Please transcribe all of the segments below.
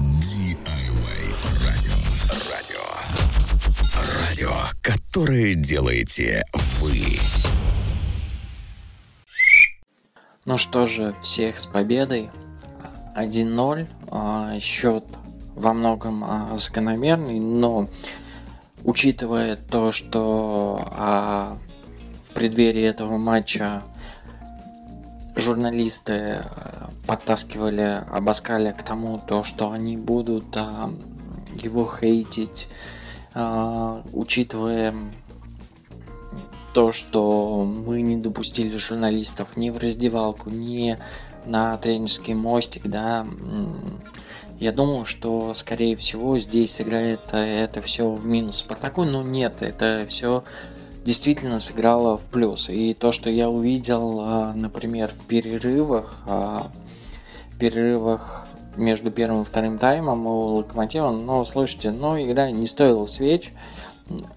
DIY радио. Радио. Радио, которое делаете вы. Ну что же, всех с победой. 1-0. А, Счет во многом а, закономерный, но учитывая то, что а, в преддверии этого матча журналисты подтаскивали Абаскаля к тому, то, что они будут а, его хейтить, а, учитывая то, что мы не допустили журналистов ни в раздевалку, ни на тренерский мостик, да, я думал, что, скорее всего, здесь сыграет э, это все в минус Спартаку, но нет, это все действительно сыграло в плюс. И то, что я увидел, а, например, в перерывах, а, перерывах между первым и вторым таймом у Локомотива, ну, слушайте, ну, игра не стоила свеч.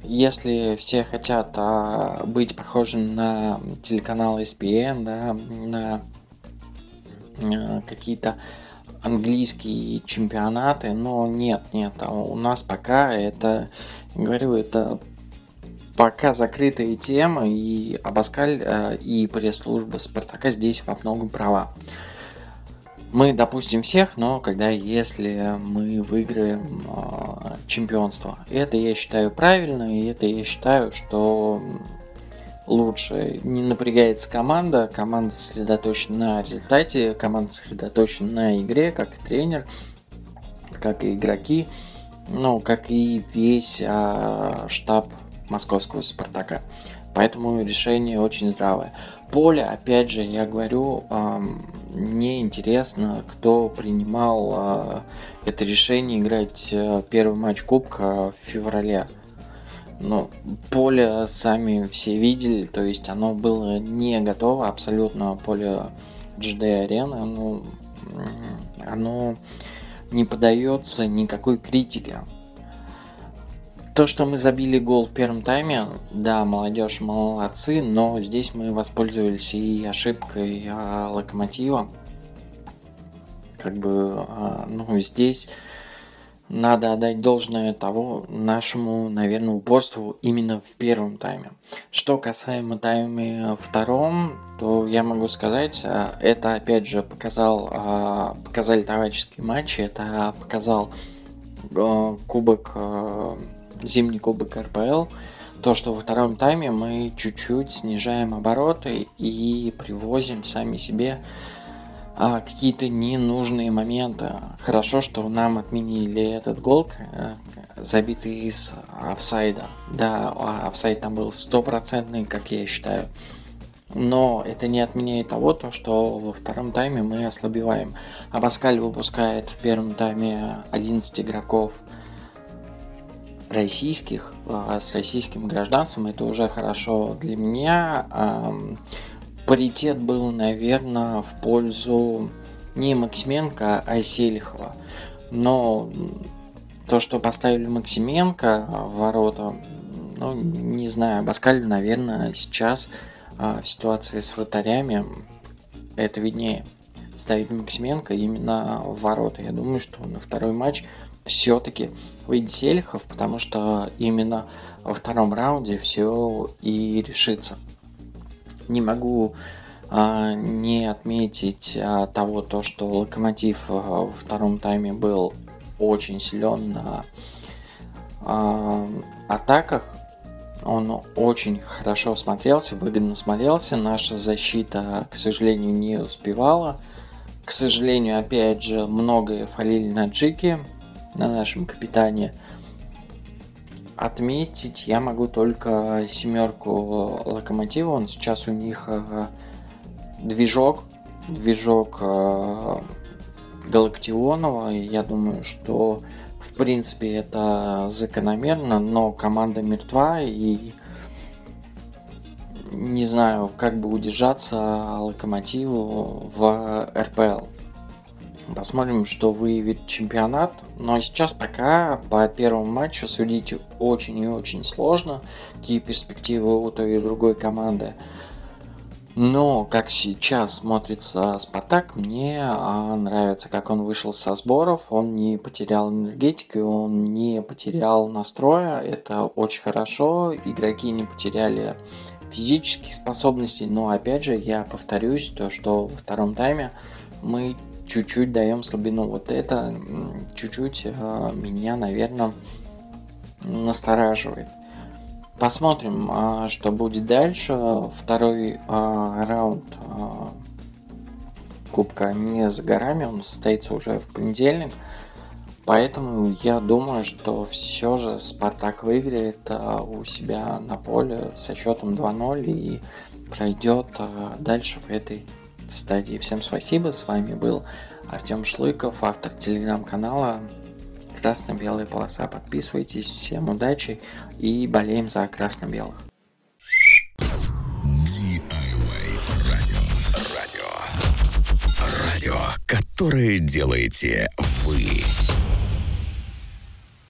Если все хотят а, быть похожими на телеканал ESPN, да, на а, какие-то английские чемпионаты, но нет, нет, а у нас пока это, говорю, это пока закрытая тема, и Абаскаль э, и пресс-служба Спартака здесь во многом права. Мы допустим всех, но когда если мы выиграем э, чемпионство. Это я считаю правильно, и это я считаю, что лучше не напрягается команда, команда сосредоточена на результате, команда сосредоточена на игре, как и тренер, как и игроки, ну, как и весь а, штаб московского Спартака. Поэтому решение очень здравое. Поле, опять же, я говорю, мне интересно, кто принимал э, это решение играть э, первый матч Кубка в феврале. Но поле сами все видели, то есть оно было не готово абсолютно поле GD арены, оно, оно не поддается никакой критике. То, что мы забили гол в первом тайме, да, молодежь молодцы, но здесь мы воспользовались и ошибкой а, локомотива. Как бы, а, ну, здесь надо отдать должное того нашему, наверное, упорству именно в первом тайме. Что касаемо тайме втором, то я могу сказать, а, это опять же показал, а, показали товарищеские матчи, это показал а, кубок зимний кубок РПЛ, то, что во втором тайме мы чуть-чуть снижаем обороты и привозим сами себе а, какие-то ненужные моменты. Хорошо, что нам отменили этот гол, э, забитый из офсайда. Да, а офсайд там был стопроцентный, как я считаю. Но это не отменяет того, то, что во втором тайме мы ослабеваем. Абаскаль выпускает в первом тайме 11 игроков российских, а, с российским гражданством, это уже хорошо для меня. Паритет был, наверное, в пользу не Максименко, а Селихова. Но то, что поставили Максименко в ворота, ну, не знаю, Баскаль, наверное, сейчас а, в ситуации с вратарями это виднее. Ставить Максименко именно в ворота. Я думаю, что на второй матч все-таки выйдет Селихов, потому что именно во втором раунде все и решится. Не могу а, не отметить а, того, то, что Локомотив а, во втором тайме был очень силен на а, атаках. Он очень хорошо смотрелся, выгодно смотрелся. Наша защита, к сожалению, не успевала. К сожалению, опять же, многое фалили на Джике на нашем капитане. Отметить я могу только семерку локомотива. Он сейчас у них э, движок, движок э, Галактионова. Я думаю, что в принципе это закономерно, но команда мертва и не знаю, как бы удержаться локомотиву в РПЛ. Посмотрим, что выявит чемпионат. Но сейчас пока по первому матчу судить очень и очень сложно. Какие перспективы у той и другой команды. Но как сейчас смотрится Спартак, мне а, нравится, как он вышел со сборов. Он не потерял энергетики, он не потерял настроя. Это очень хорошо. Игроки не потеряли физических способностей. Но опять же, я повторюсь, то, что во втором тайме мы чуть-чуть даем слабину. Вот это чуть-чуть а, меня, наверное, настораживает. Посмотрим, а, что будет дальше. Второй а, раунд а, Кубка не за горами, он состоится уже в понедельник. Поэтому я думаю, что все же Спартак выиграет у себя на поле со счетом 2-0 и пройдет дальше в этой стадии. Всем спасибо, с вами был Артем Шлыков, автор телеграм-канала красно-белая полоса. Подписывайтесь. Всем удачи и болеем за красно-белых. радио. Которое делаете вы.